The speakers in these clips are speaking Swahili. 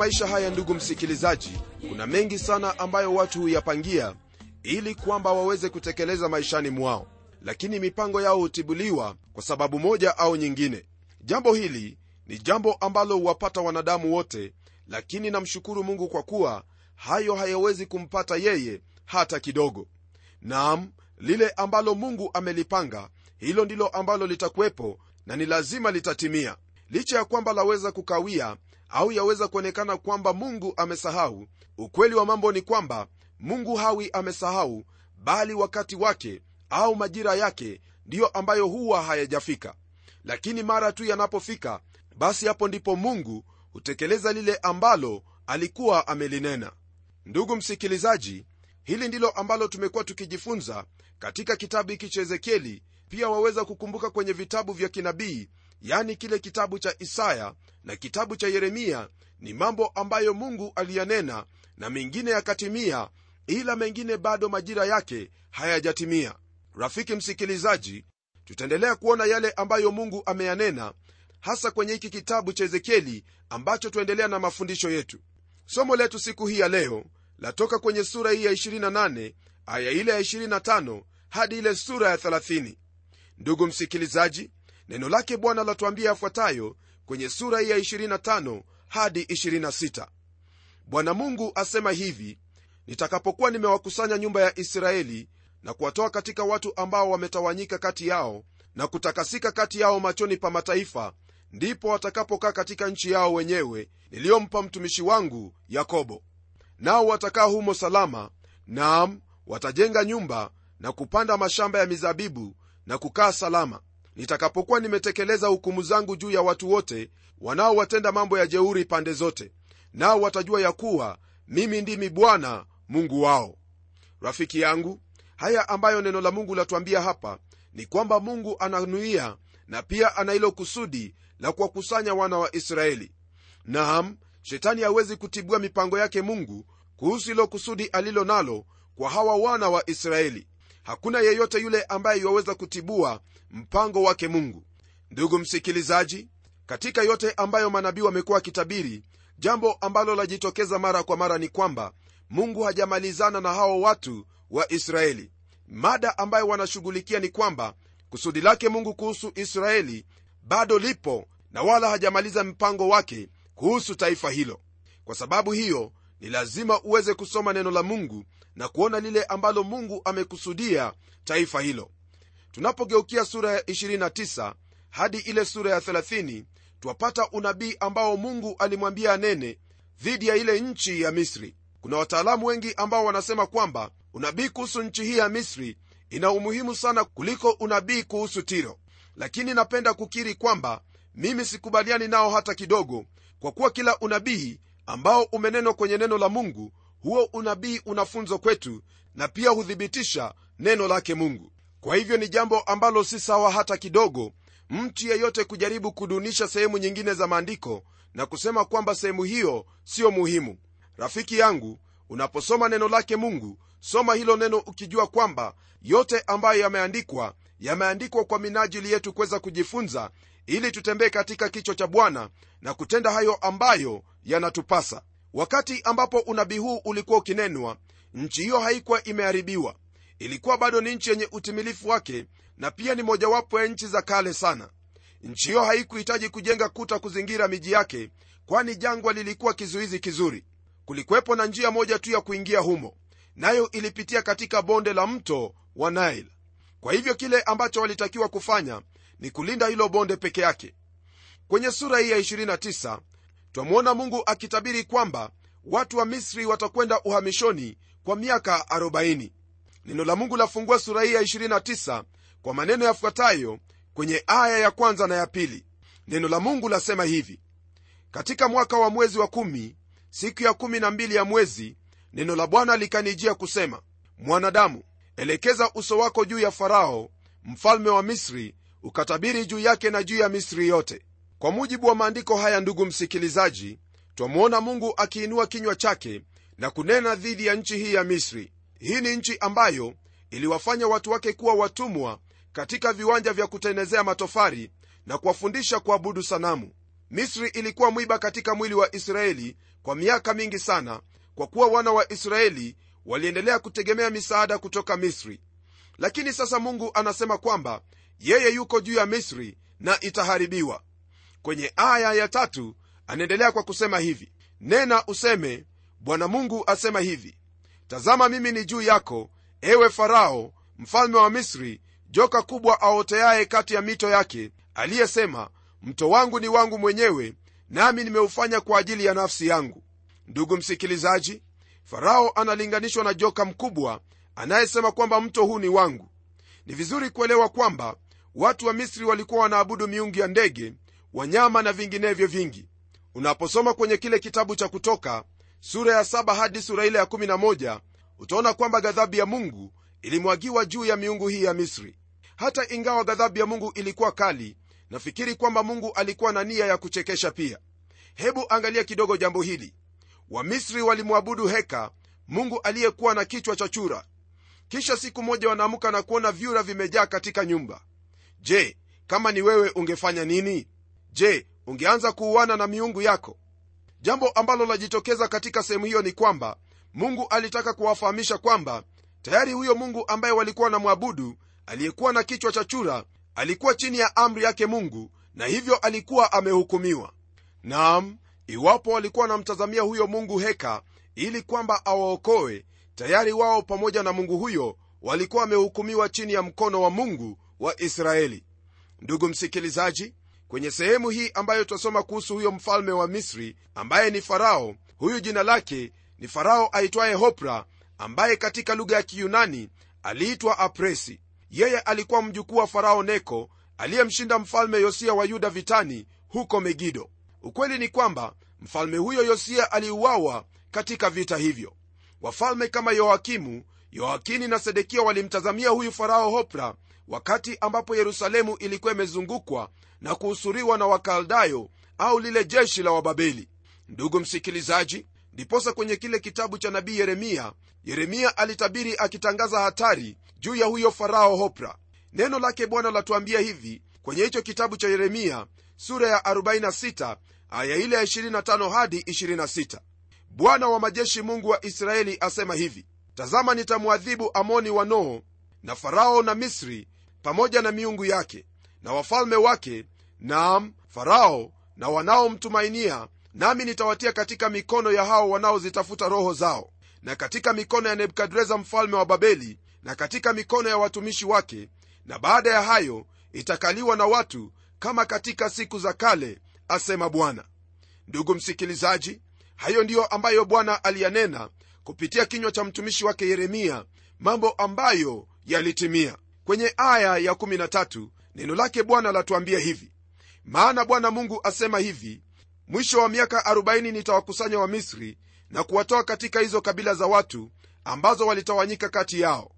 maisha haya ndugu msikilizaji kuna mengi sana ambayo watu huyapangia ili kwamba waweze kutekeleza maishani mwao. Lakini mipango yao hutibuliwa kwa sababu moja au nyingine. Jambo hili ni jambo ambalo huwapata wanadamu wote lakini namshukuru mungu kwa kuwa hayo hayawezi kumpata yeye hata kidogo. Naam lile ambalo mungu amelipanga hilo ndilo ambalo litakuwepo na ni lazima litatimia. Licha ya kwamba laweza kukawia au yaweza kuonekana kwamba mungu amesahau. Ukweli wa mambo ni kwamba mungu hawi amesahau bali wakati wake au majira yake ndiyo ambayo huwa hayajafika. Lakini mara tu yanapofika basi hapo ndipo mungu hutekeleza lile ambalo alikuwa amelinena. Ndugu msikilizaji hili ndilo ambalo tumekuwa tukijifunza katika kitabu hiki cha ezekieli. Pia waweza kukumbuka kwenye vitabu vya kinabii yani kile kitabu cha isaya na kitabu cha yeremia ni mambo ambayo mungu aliyanena na mengine yakatimia ila mengine bado majira yake hayajatimia. Rafiki msikilizaji tutaendelea kuona yale ambayo mungu ameyanena hasa kwenye hiki kitabu cha ezekieli ambacho tuendelea na mafundisho yetu. Somo letu siku hii ya leo latoka kwenye sura hii ya 28 aya ile ya 25 hadi ile sura ya 30 ndugu msikilizaji neno lake bwana latuambia yafuatayo kwenye sura ya 25 hadi 26 bwana mungu asema hivi nitakapokuwa nimewakusanya nyumba ya israeli na kuwatoa katika watu ambao wametawanyika kati yao na kutakasika kati yao machoni pa mataifa ndipo watakapokaa katika nchi yao wenyewe niliyompa mtumishi wangu yakobo. Nao watakaa humo salama naam watajenga nyumba na kupanda mashamba ya mizabibu na kukaa salama nitakapokuwa nimetekeleza hukumu zangu juu ya watu wote wanaowatenda mambo ya jeuri pande zote nao watajua ya kuwa mimi ndimi bwana mungu wao. Rafiki yangu haya ambayo neno la mungu latuambia hapa ni kwamba mungu ananuia na pia ana hilo kusudi la kuwakusanya wana wa israeli. Naam shetani hawezi kutibua mipango yake mungu kuhusu hilo kusudi alilo nalo kwa hawa wana wa israeli hakuna yeyote yule ambaye iwaweza kutibua mpango wake mungu. Ndugu msikilizaji katika yote ambayo manabii wamekuwa wakitabiri jambo ambalo lajitokeza mara kwa mara ni kwamba mungu hajamalizana na hao watu wa israeli. Mada ambayo wanashughulikia ni kwamba kusudi lake mungu kuhusu israeli bado lipo na wala hajamaliza mpango wake kuhusu taifa hilo. Kwa sababu hiyo ni lazima uweze kusoma neno la mungu na kuona lile ambalo mungu amekusudia taifa hilo. Tunapogeukia sura ya 29 hadi ile sura ya 30 twapata unabii ambao mungu alimwambia anene dhidi ya ile nchi ya misri. Kuna wataalamu wengi ambao wanasema kwamba unabii kuhusu nchi hii ya misri ina umuhimu sana kuliko unabii kuhusu tiro. Lakini napenda kukiri kwamba mimi sikubaliani nao hata kidogo kwa kuwa kila unabii ambao umenenwa kwenye neno la mungu huo unabii unafunzo kwetu na pia huthibitisha neno lake mungu. Kwa hivyo ni jambo ambalo si sawa hata kidogo mtu yeyote kujaribu kudunisha sehemu nyingine za maandiko na kusema kwamba sehemu hiyo siyo muhimu. Rafiki yangu unaposoma neno lake mungu soma hilo neno ukijua kwamba yote ambayo yameandikwa yameandikwa kwa minajili yetu kuweza kujifunza ili tutembee katika kicho cha bwana na kutenda hayo ambayo yanatupasa wakati ambapo unabii huu ulikuwa ukinenwa nchi hiyo haikuwa imeharibiwa. Ilikuwa bado ni nchi yenye utimilifu wake na pia ni mojawapo ya nchi za kale sana. Nchi hiyo haikuhitaji kujenga kuta kuzingira miji yake kwani jangwa lilikuwa kizuizi kizuri. Kulikuwepo na njia moja tu ya kuingia humo nayo ilipitia katika bonde la mto wa nile. Kwa hivyo kile ambacho walitakiwa kufanya ni kulinda hilo bonde peke yake. Kwenye sura hii ya 29 twamwona mungu akitabiri kwamba watu wa misri watakwenda uhamishoni kwa miaka 40 neno la mungu lafungua sura hii ya 29 kwa maneno yafuatayo kwenye aya ya kwanza na ya pili. Neno la mungu lasema hivi. Katika mwaka wa mwezi wa kumi siku ya kumi na mbili ya mwezi neno la bwana likanijia kusema mwanadamu elekeza uso wako juu ya farao mfalme wa misri ukatabiri juu yake na juu ya misri yote kwa mujibu wa maandiko haya ndugu msikilizaji twamwona mungu akiinua kinywa chake na kunena dhidi ya nchi hii ya misri. Hii ni nchi ambayo iliwafanya watu wake kuwa watumwa katika viwanja vya kutenezea matofari na kuwafundisha kuabudu sanamu. Misri ilikuwa mwiba katika mwili wa israeli kwa miaka mingi sana kwa kuwa wana wa israeli waliendelea kutegemea misaada kutoka misri. Lakini sasa mungu anasema kwamba yeye yuko juu ya misri na itaharibiwa kwenye aya ya tatu anaendelea kwa kusema hivi nena useme bwana mungu asema hivi tazama mimi ni juu yako ewe farao mfalme wa misri joka kubwa aoteaye kati ya mito yake aliyesema mto wangu ni wangu mwenyewe nami nimeufanya kwa ajili ya nafsi yangu. Ndugu msikilizaji farao analinganishwa na joka mkubwa anayesema kwamba mto huu ni wangu. Ni vizuri kuelewa kwamba watu wa misri walikuwa wanaabudu miungu ya ndege wanyama na vinginevyo vingi. Unaposoma kwenye kile kitabu cha kutoka sura ya 7 hadi sura ile ya 11 utaona kwamba ghadhabu ya mungu ilimwagiwa juu ya miungu hii ya misri. Hata ingawa ghadhabu ya mungu ilikuwa kali nafikiri kwamba mungu alikuwa na nia ya kuchekesha pia. Hebu angalia kidogo jambo hili. Wamisri walimwabudu heka mungu aliyekuwa na kichwa cha chura. Kisha siku moja wanaamka na kuona vyura vimejaa katika nyumba. Je kama ni wewe ungefanya nini je ungeanza kuuana na miungu yako? Jambo ambalo lajitokeza katika sehemu hiyo ni kwamba mungu alitaka kuwafahamisha kwamba tayari huyo mungu ambaye walikuwa na mwabudu aliyekuwa na kichwa cha chura alikuwa chini ya amri yake mungu na hivyo alikuwa amehukumiwa. Nam iwapo walikuwa wanamtazamia huyo mungu heka ili kwamba awaokoe tayari wao pamoja na mungu huyo walikuwa wamehukumiwa chini ya mkono wa mungu wa israeli. Ndugu msikilizaji kwenye sehemu hii ambayo twasoma kuhusu huyo mfalme wa misri ambaye ni farao huyu jina lake ni farao aitwaye hopra ambaye katika lugha ya kiyunani aliitwa apresi. Yeye alikuwa mjukuu wa farao neko aliyemshinda mfalme yosia wa yuda vitani huko megido. Ukweli ni kwamba mfalme huyo yosia aliuawa katika vita hivyo. Wafalme kama yoakimu yoakini na sedekia walimtazamia huyu farao hopra wakati ambapo yerusalemu ilikuwa imezungukwa na kuhusuriwa na wakaldayo au lile jeshi la wababeli. Ndugu msikilizaji ndiposa kwenye kile kitabu cha nabii yeremia yeremia alitabiri akitangaza hatari juu ya huyo farao hopra. Neno lake bwana latuambia hivi kwenye hicho kitabu cha yeremia sura ya 46 aya ile ya 25 hadi 26 bwana wa majeshi mungu wa israeli asema hivi tazama nitamwadhibu amoni wa noo na farao na misri pamoja na miungu yake na wafalme wake naam farao na wanaomtumainia nami nitawatia katika mikono ya hao wanaozitafuta roho zao na katika mikono ya nebukadreza mfalme wa babeli na katika mikono ya watumishi wake na baada ya hayo itakaliwa na watu kama katika siku za kale asema bwana. Ndugu msikilizaji hayo ndiyo ambayo bwana aliyanena kupitia kinywa cha mtumishi wake yeremia mambo ambayo yalitimia kwenye aya ya 13 neno lake bwana latuambia hivi. Maana bwana mungu asema hivi mwisho wa miaka 40 nitawakusanya wa misri na kuwatoa katika hizo kabila za watu ambazo walitawanyika kati yao.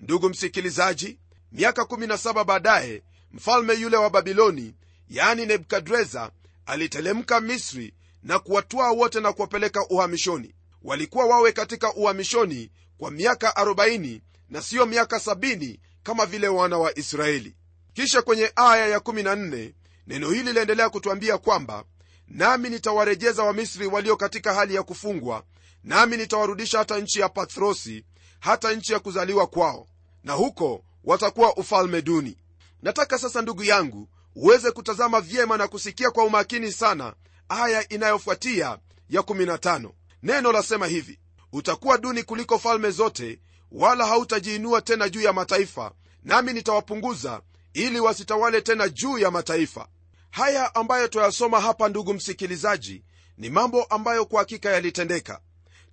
Ndugu msikilizaji miaka 17 baadaye mfalme yule wa babiloni yani nebukadreza alitelemka misri na kuwatwaa wote na kuwapeleka uhamishoni. Walikuwa wawe katika uhamishoni kwa miaka 40 na siyo miaka 70 kama vile wana wa israeli. Kisha kwenye aya ya 14 neno hili liendelea kutwambia kwamba nami nitawarejeza wamisri walio katika hali ya kufungwa nami nitawarudisha hata nchi ya pathrosi hata nchi ya kuzaliwa kwao na huko watakuwa ufalme duni. Nataka sasa ndugu yangu uweze kutazama vyema na kusikia kwa umakini sana aya inayofuatia ya 15 neno lasema hivi utakuwa duni kuliko falme zote wala hautajiinua tena juu ya mataifa nami nitawapunguza ili wasitawale tena juu ya mataifa. Haya ambayo twayasoma hapa ndugu msikilizaji ni mambo ambayo kwa hakika yalitendeka.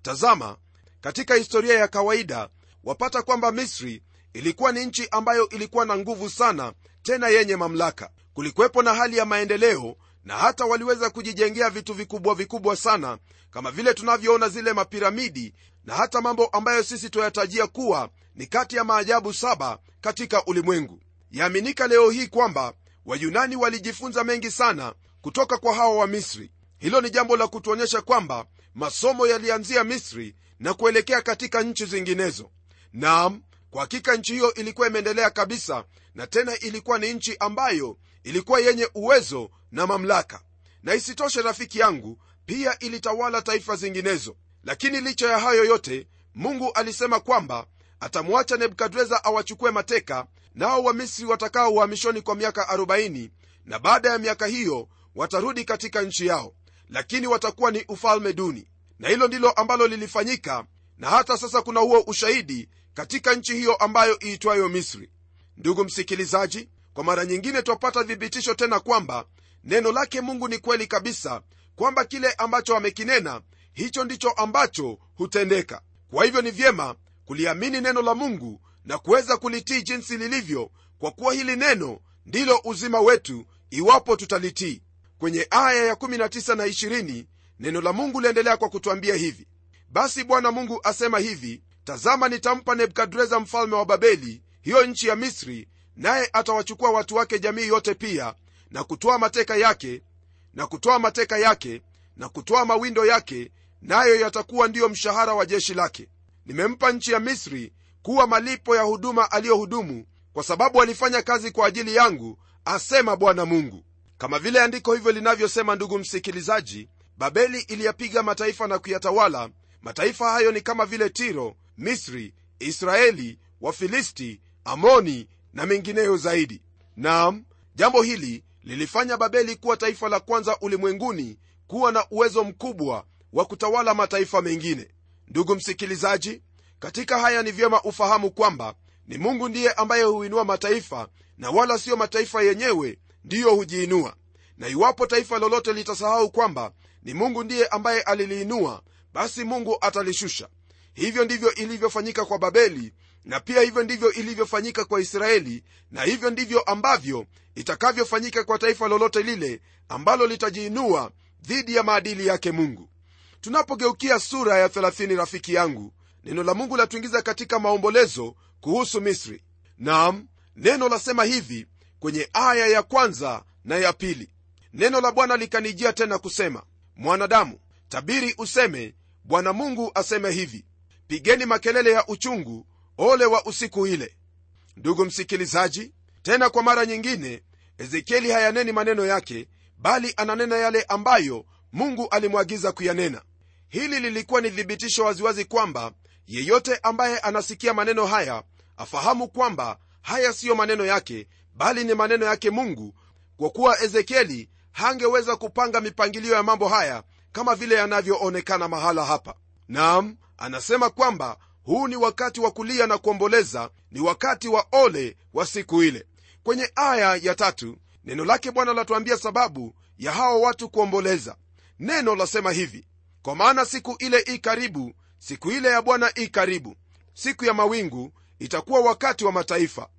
Tazama katika historia ya kawaida wapata kwamba misri ilikuwa ni nchi ambayo ilikuwa na nguvu sana tena yenye mamlaka. Kulikuwepo na hali ya maendeleo na hata waliweza kujijengea vitu vikubwa vikubwa sana kama vile tunavyoona zile mapiramidi na hata mambo ambayo sisi tuyatajia kuwa ni kati ya maajabu saba katika ulimwengu. Yaaminika leo hii kwamba wayunani walijifunza mengi sana kutoka kwa hawa wa misri. Hilo ni jambo la kutuonyesha kwamba masomo yalianzia misri na kuelekea katika nchi zinginezo. Naam kwa hakika nchi hiyo ilikuwa imeendelea kabisa na tena ilikuwa ni nchi ambayo ilikuwa yenye uwezo na mamlaka. Na isitoshe rafiki yangu pia ilitawala taifa zinginezo lakini licha ya hayo yote mungu alisema kwamba atamwacha nebukadreza awachukue mateka nao wamisri watakaa uhamishoni kwa miaka 40 na baada ya miaka hiyo watarudi katika nchi yao lakini watakuwa ni ufalme duni. Na hilo ndilo ambalo lilifanyika na hata sasa kuna huo ushahidi katika nchi hiyo ambayo iitwayo misri. Ndugu msikilizaji kwa mara nyingine twapata thibitisho tena kwamba neno lake mungu ni kweli kabisa kwamba kile ambacho amekinena hicho ndicho ambacho hutendeka. Kwa hivyo ni vyema kuliamini neno la mungu na kuweza kulitii jinsi lilivyo kwa kuwa hili neno ndilo uzima wetu iwapo tutalitii. Kwenye aya ya 19 na 20 neno la mungu liendelea kwa kutwambia hivi. Basi bwana mungu asema hivi tazama nitampa nebukadreza mfalme wa babeli hiyo nchi ya misri naye atawachukua watu wake jamii yote pia na kutoa mateka yake na kutoa mateka yake na kutoa mawindo yake nayo yatakuwa ndiyo mshahara wa jeshi lake. Nimempa nchi ya misri kuwa malipo ya huduma aliyohudumu kwa sababu alifanya kazi kwa ajili yangu asema bwana mungu. Kama vile andiko hivyo linavyosema ndugu msikilizaji babeli iliyapiga mataifa na kuyatawala. Mataifa hayo ni kama vile tiro misri israeli wafilisti amoni na mengineyo zaidi. Nam jambo hili lilifanya babeli kuwa taifa la kwanza ulimwenguni kuwa na uwezo mkubwa wa kutawala mataifa mengine. Ndugu msikilizaji katika haya ni vyema ufahamu kwamba ni mungu ndiye ambaye huinua mataifa na wala siyo mataifa yenyewe ndiyo hujiinua. Na iwapo taifa lolote litasahau kwamba ni mungu ndiye ambaye aliliinua basi mungu atalishusha. Hivyo ndivyo ilivyofanyika kwa babeli na pia hivyo ndivyo ilivyofanyika kwa israeli na hivyo ndivyo ambavyo itakavyofanyika kwa taifa lolote lile ambalo litajiinua dhidi ya maadili yake mungu tunapogeukia sura ya 30 rafiki yangu neno la mungu latuingiza katika maombolezo kuhusu misri. Nam neno lasema hivi kwenye aya ya kwanza na ya pili. Neno la bwana likanijia tena kusema mwanadamu tabiri useme bwana mungu aseme hivi pigeni makelele ya uchungu ole wa usiku ile. Ndugu msikilizaji tena kwa mara nyingine ezekieli hayaneni maneno yake bali ananena yale ambayo mungu alimwagiza kuyanena hili lilikuwa ni thibitisho waziwazi kwamba yeyote ambaye anasikia maneno haya afahamu kwamba haya siyo maneno yake bali ni maneno yake mungu kwa kuwa ezekieli hangeweza kupanga mipangilio ya mambo haya kama vile yanavyoonekana mahala hapa. Nam anasema kwamba huu ni wakati wa kulia na kuomboleza ni wakati wa ole wa siku ile. Kwenye aya ya tatu neno lake bwana latuambia sababu ya hawa watu kuomboleza. Neno lasema hivi kwa maana siku ile i karibu siku ile ya bwana i karibu siku ya mawingu itakuwa wakati wa mataifa.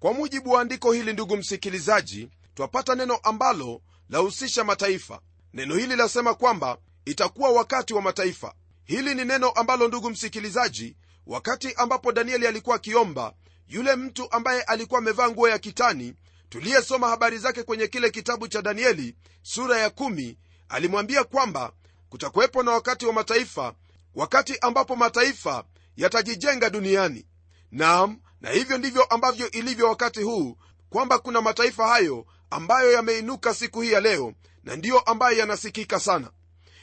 Kwa mujibu wa andiko hili ndugu msikilizaji twapata neno ambalo lahusisha mataifa. Neno hili lasema kwamba itakuwa wakati wa mataifa. Hili ni neno ambalo ndugu msikilizaji wakati ambapo danieli alikuwa akiomba yule mtu ambaye alikuwa amevaa nguo ya kitani tuliyesoma habari zake kwenye kile kitabu cha danieli sura ya kumi, alimwambia kwamba kutakuwepo na wakati wa mataifa wakati ambapo mataifa yatajijenga duniani. Nam na hivyo ndivyo ambavyo ilivyo wakati huu kwamba kuna mataifa hayo ambayo yameinuka siku hii ya leo na ndiyo ambayo yanasikika sana.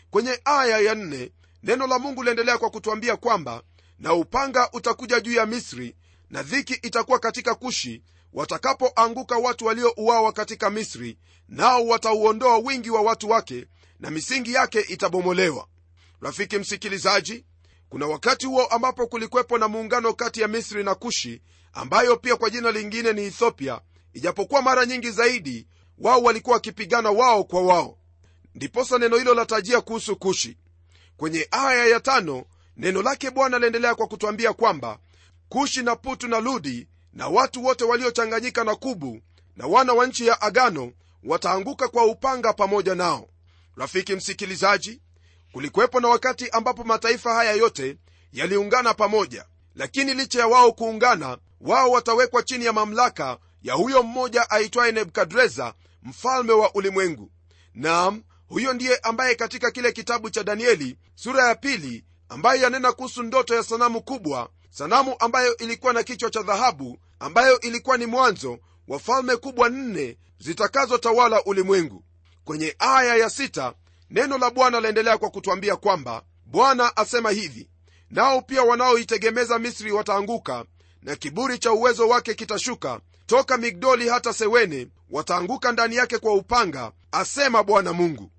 Kwenye aya ya nne neno la mungu liendelea kwa kutwambia kwamba na upanga utakuja juu ya misri na dhiki itakuwa katika kushi watakapoanguka watu waliouawa katika misri nao watauondoa wingi wa watu wake na misingi yake itabomolewa. Rafiki msikilizaji kuna wakati huo ambapo kulikwepo na muungano kati ya misri na kushi ambayo pia kwa jina lingine ni ethiopia ijapokuwa mara nyingi zaidi wao walikuwa wakipigana wao kwa wao. Ndiposa neno hilo latajia kuhusu kushi. Kwenye aya ya tano neno lake bwana laendelea kwa kutwambia kwamba kushi na putu na ludi na watu wote waliochanganyika na kubu na wana wa nchi ya agano wataanguka kwa upanga pamoja nao rafiki msikilizaji kulikuwepo na wakati ambapo mataifa haya yote yaliungana pamoja lakini licha ya wao kuungana wao watawekwa chini ya mamlaka ya huyo mmoja aitwaye nebukadreza mfalme wa ulimwengu. Nam huyo ndiye ambaye katika kile kitabu cha danieli sura ya pili ambaye yanena kuhusu ndoto ya sanamu kubwa sanamu ambayo ilikuwa na kichwa cha dhahabu ambayo ilikuwa ni mwanzo wa falme kubwa nne zitakazotawala ulimwengu kwenye aya ya sita, neno la bwana laendelea kwa kutwambia kwamba bwana asema hivi nao pia wanaoitegemeza misri wataanguka na kiburi cha uwezo wake kitashuka. Toka migdoli hata sewene wataanguka ndani yake kwa upanga asema bwana mungu.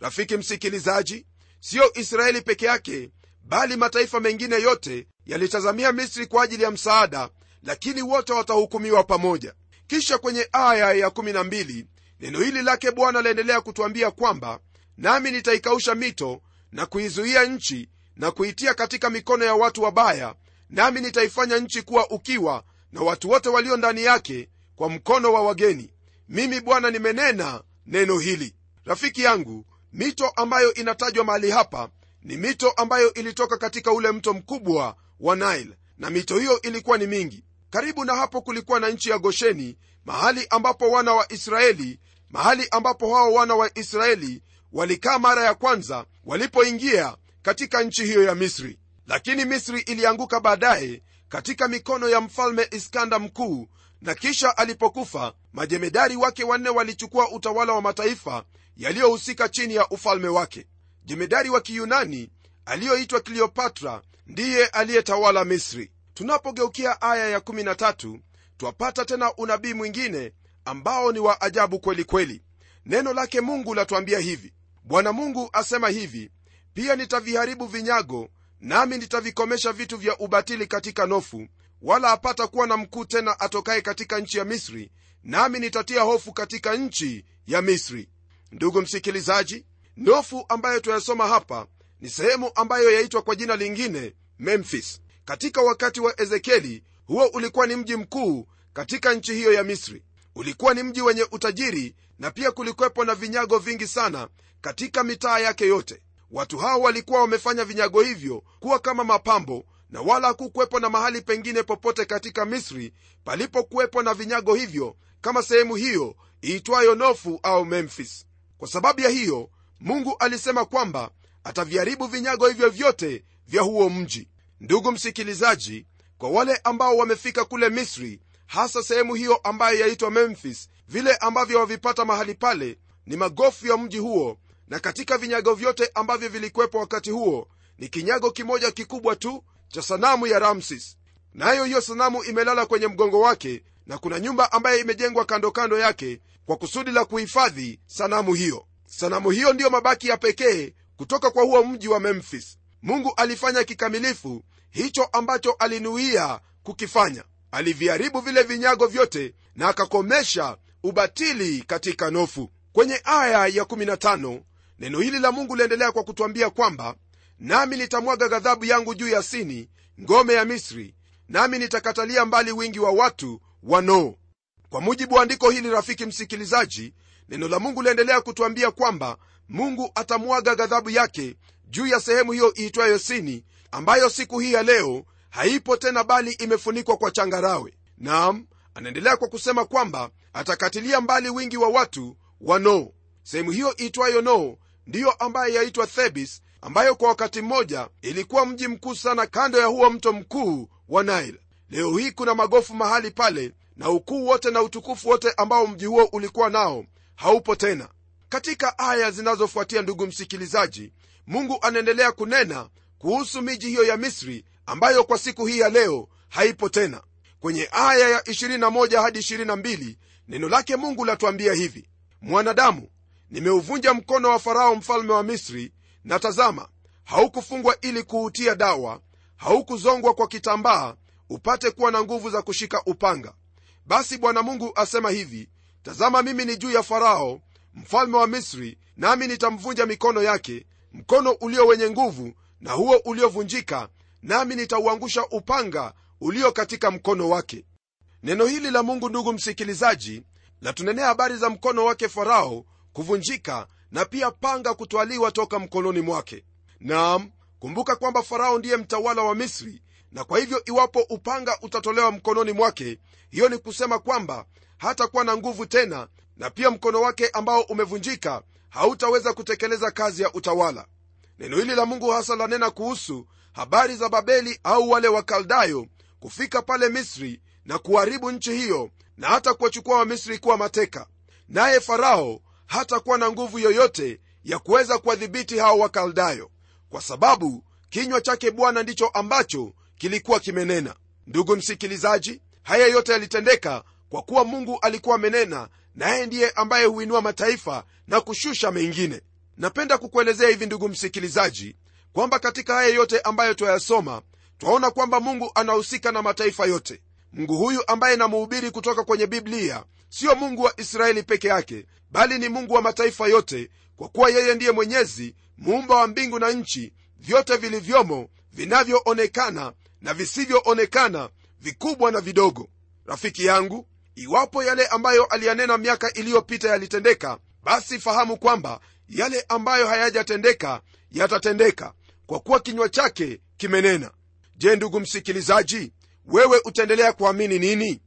Rafiki msikilizaji siyo israeli peke yake bali mataifa mengine yote yalitazamia misri kwa ajili ya msaada lakini wote watahukumiwa pamoja. Kisha kwenye aya ya12 neno hili lake bwana laendelea kutwambia kwamba nami nitaikausha mito na kuizuia nchi na kuitia katika mikono ya watu wabaya nami nitaifanya nchi kuwa ukiwa na watu wote walio ndani yake kwa mkono wa wageni. Mimi bwana nimenena neno hili. Rafiki yangu mito ambayo inatajwa mahali hapa ni mito ambayo ilitoka katika ule mto mkubwa wa nile na mito hiyo ilikuwa ni mingi. Karibu na hapo kulikuwa na nchi ya gosheni mahali ambapo wana wa israeli mahali ambapo hao wana wa israeli walikaa mara ya kwanza walipoingia katika nchi hiyo ya misri. Lakini misri ilianguka baadaye katika mikono ya mfalme iskanda mkuu na kisha alipokufa majemedari wake wanne walichukua utawala wa mataifa yaliyohusika chini ya ufalme wake. Jemedari wa kiyunani aliyoitwa kleopatra ndiye aliyetawala misri. Tunapogeukia aya ya13 twapata tena unabii mwingine ambao ni wa ajabu kweli kweli. Neno lake mungu latuambia hivi. Bwana mungu asema hivi pia nitaviharibu vinyago nami nitavikomesha vitu vya ubatili katika nofu wala hapata kuwa na mkuu tena atokaye katika nchi ya misri nami nitatia hofu katika nchi ya misri. Ndugu msikilizaji nofu ambayo tuyasoma hapa ni sehemu ambayo yaitwa kwa jina lingine memphis. Katika wakati wa ezekieli huo ulikuwa ni mji mkuu katika nchi hiyo ya misri ulikuwa ni mji wenye utajiri na pia kulikwepo na vinyago vingi sana katika mitaa yake yote. Watu hao walikuwa wamefanya vinyago hivyo kuwa kama mapambo na wala hakukuwepo na mahali pengine popote katika misri palipokuwepo na vinyago hivyo kama sehemu hiyo iitwayo nofu au memphis. Kwa sababu ya hiyo mungu alisema kwamba ataviharibu vinyago hivyo vyote vya huo mji. Ndugu msikilizaji kwa wale ambao wamefika kule misri hasa sehemu hiyo ambayo yaitwa memphis. Vile ambavyo wavipata mahali pale ni magofu ya mji huo na katika vinyago vyote ambavyo vilikuwepo wakati huo ni kinyago kimoja kikubwa tu cha sanamu ya ramsis nayo hiyo sanamu imelala kwenye mgongo wake na kuna nyumba ambayo imejengwa kando kando yake kwa kusudi la kuhifadhi sanamu hiyo. Sanamu hiyo ndiyo mabaki ya pekee kutoka kwa huo mji wa memphis. Mungu alifanya kikamilifu hicho ambacho alinuia kukifanya aliviharibu vile vinyago vyote na akakomesha ubatili katika nofu. Kwenye aya ya15 neno hili la mungu liendelea kwa kutwambia kwamba nami nitamwaga ghadhabu yangu juu ya sini ngome ya misri nami nitakatalia mbali wingi wa watu wanoo kwa mujibu wa andiko hili rafiki msikilizaji neno la mungu liendelea kutwambia kwamba mungu atamwaga ghadhabu yake juu ya sehemu hiyo iitwayo sini ambayo siku hii ya leo haipo tena bali imefunikwa kwa changarawe. Nam anaendelea kwa kusema kwamba atakatilia mbali wingi wa watu wa noo sehemu hiyo iitwayo noo ndiyo ambayo yaitwa thebis ambayo kwa wakati mmoja ilikuwa mji mkuu sana kando ya huo mto mkuu wa nile. Leo hii kuna magofu mahali pale na ukuu wote na utukufu wote ambao mji huo ulikuwa nao haupo tena. Katika aya zinazofuatia ndugu msikilizaji mungu anaendelea kunena kuhusu miji hiyo ya misri ambayo kwa siku hii ya leo haipo tena. Kwenye aya ya 21 hadi 22 neno lake mungu latuambia hivi mwanadamu nimeuvunja mkono wa farao mfalme wa misri na tazama haukufungwa ili kuutia dawa haukuzongwa kwa kitambaa upate kuwa na nguvu za kushika upanga. Basi bwana mungu asema hivi tazama mimi ni juu ya farao mfalme wa misri nami nitamvunja mikono yake mkono ulio wenye nguvu na huo uliovunjika nami nitauangusha upanga ulio katika mkono wake. Neno hili la mungu ndugu msikilizaji latunenea habari za mkono wake farao kuvunjika na pia panga kutwaliwa toka mkononi mwake. Nam kumbuka kwamba farao ndiye mtawala wa misri na kwa hivyo iwapo upanga utatolewa mkononi mwake hiyo ni kusema kwamba hatakuwa na nguvu tena na pia mkono wake ambao umevunjika hautaweza kutekeleza kazi ya utawala. Neno hili la mungu hasa lanena kuhusu habari za babeli au wale wakaldayo kufika pale misri na kuharibu nchi hiyo na hata kuwachukua wamisri kuwa mateka. Naye farao hatakuwa na nguvu yoyote ya kuweza kuwadhibiti hao wakaldayo kwa sababu kinywa chake bwana ndicho ambacho kilikuwa kimenena. Ndugu msikilizaji haya yote yalitendeka kwa kuwa mungu alikuwa amenena naye ndiye ambaye huinua mataifa na kushusha mengine. Napenda kukuelezea hivi ndugu msikilizaji kwamba katika haya yote ambayo twayasoma twaona kwamba mungu anahusika na mataifa yote. Mungu huyu ambaye namuhubiri kutoka kwenye biblia siyo mungu wa israeli peke yake bali ni mungu wa mataifa yote kwa kuwa yeye ndiye mwenyezi muumba wa mbingu na nchi vyote vilivyomo vinavyoonekana na visivyoonekana vikubwa na vidogo. Rafiki yangu iwapo yale ambayo aliyanena miaka iliyopita yalitendeka basi fahamu kwamba yale ambayo hayajatendeka yatatendeka kwa kuwa kinywa chake kimenena. Je ndugu msikilizaji wewe utaendelea kuamini nini?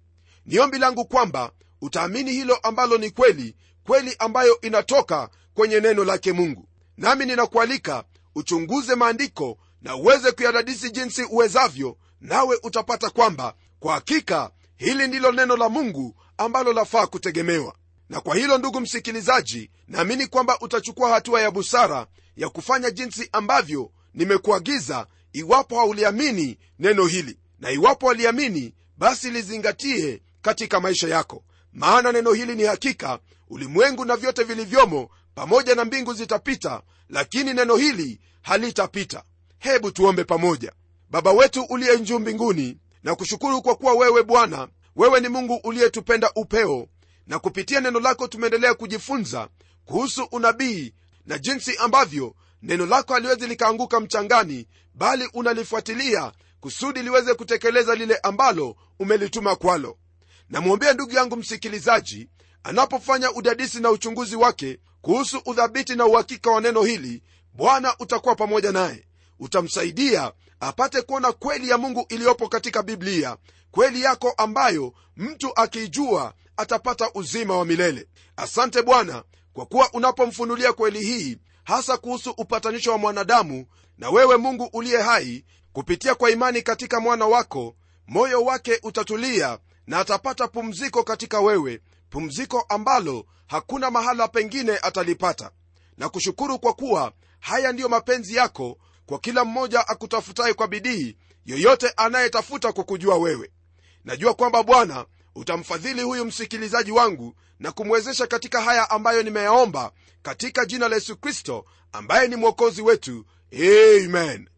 Ni ombi langu kwamba utaamini hilo ambalo ni kweli kweli ambayo inatoka kwenye neno lake mungu. Nami ninakualika uchunguze maandiko na uweze kuyadadisi jinsi uwezavyo nawe utapata kwamba kwa hakika hili ndilo neno la mungu ambalo lafaa kutegemewa. Na kwa hilo ndugu msikilizaji naamini kwamba utachukua hatua ya busara ya kufanya jinsi ambavyo nimekuagiza iwapo hauliamini neno hili. Na iwapo waliamini basi lizingatie katika maisha yako. Maana neno hili ni hakika ulimwengu na vyote vilivyomo pamoja na mbingu zitapita lakini neno hili halitapita. Hebu tuombe pamoja. Baba wetu uliye njuu mbinguni na kushukuru kwa kuwa wewe bwana wewe ni mungu uliyetupenda upeo na kupitia neno lako tumeendelea kujifunza kuhusu unabii na jinsi ambavyo neno lako haliwezi likaanguka mchangani bali unalifuatilia kusudi liweze kutekeleza lile ambalo umelituma kwalo. Namwombea ndugu yangu msikilizaji anapofanya udadisi na uchunguzi wake kuhusu udhabiti na uhakika wa neno hili bwana utakuwa pamoja naye. Utamsaidia apate kuona kweli ya mungu iliyopo katika biblia kweli yako ambayo mtu akiijua atapata uzima wa milele. Asante bwana kwa kuwa unapomfunulia kweli hii hasa kuhusu upatanisho wa mwanadamu na wewe mungu uliye hai kupitia kwa imani katika mwana wako moyo wake utatulia na atapata pumziko katika wewe pumziko ambalo hakuna mahala pengine atalipata. Na kushukuru kwa kuwa haya ndiyo mapenzi yako kwa kila mmoja akutafutaye kwa bidii yoyote anayetafuta kwa kujua wewe. Najua kwamba bwana utamfadhili huyu msikilizaji wangu na kumwezesha katika haya ambayo nimeyaomba katika jina la yesu kristo ambaye ni mwokozi wetu. Amen.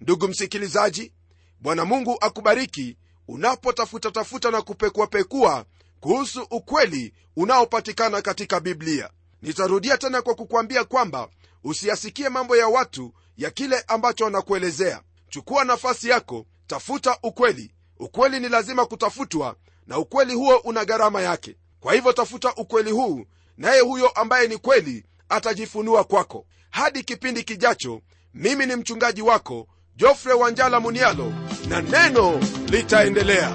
Ndugu msikilizaji bwana mungu akubariki unapotafuta tafuta na kupekuapekua kuhusu ukweli unaopatikana katika biblia. Nitarudia tena kwa kukwambia kwamba usiyasikie mambo ya watu ya kile ambacho wanakuelezea. Chukua nafasi yako tafuta ukweli. Ukweli ni lazima kutafutwa na ukweli huo una gharama yake kwa hivyo tafuta ukweli huu naye huyo ambaye ni kweli atajifunua kwako. Hadi kipindi kijacho mimi ni mchungaji wako jofre wanjala munialo na neno litaendelea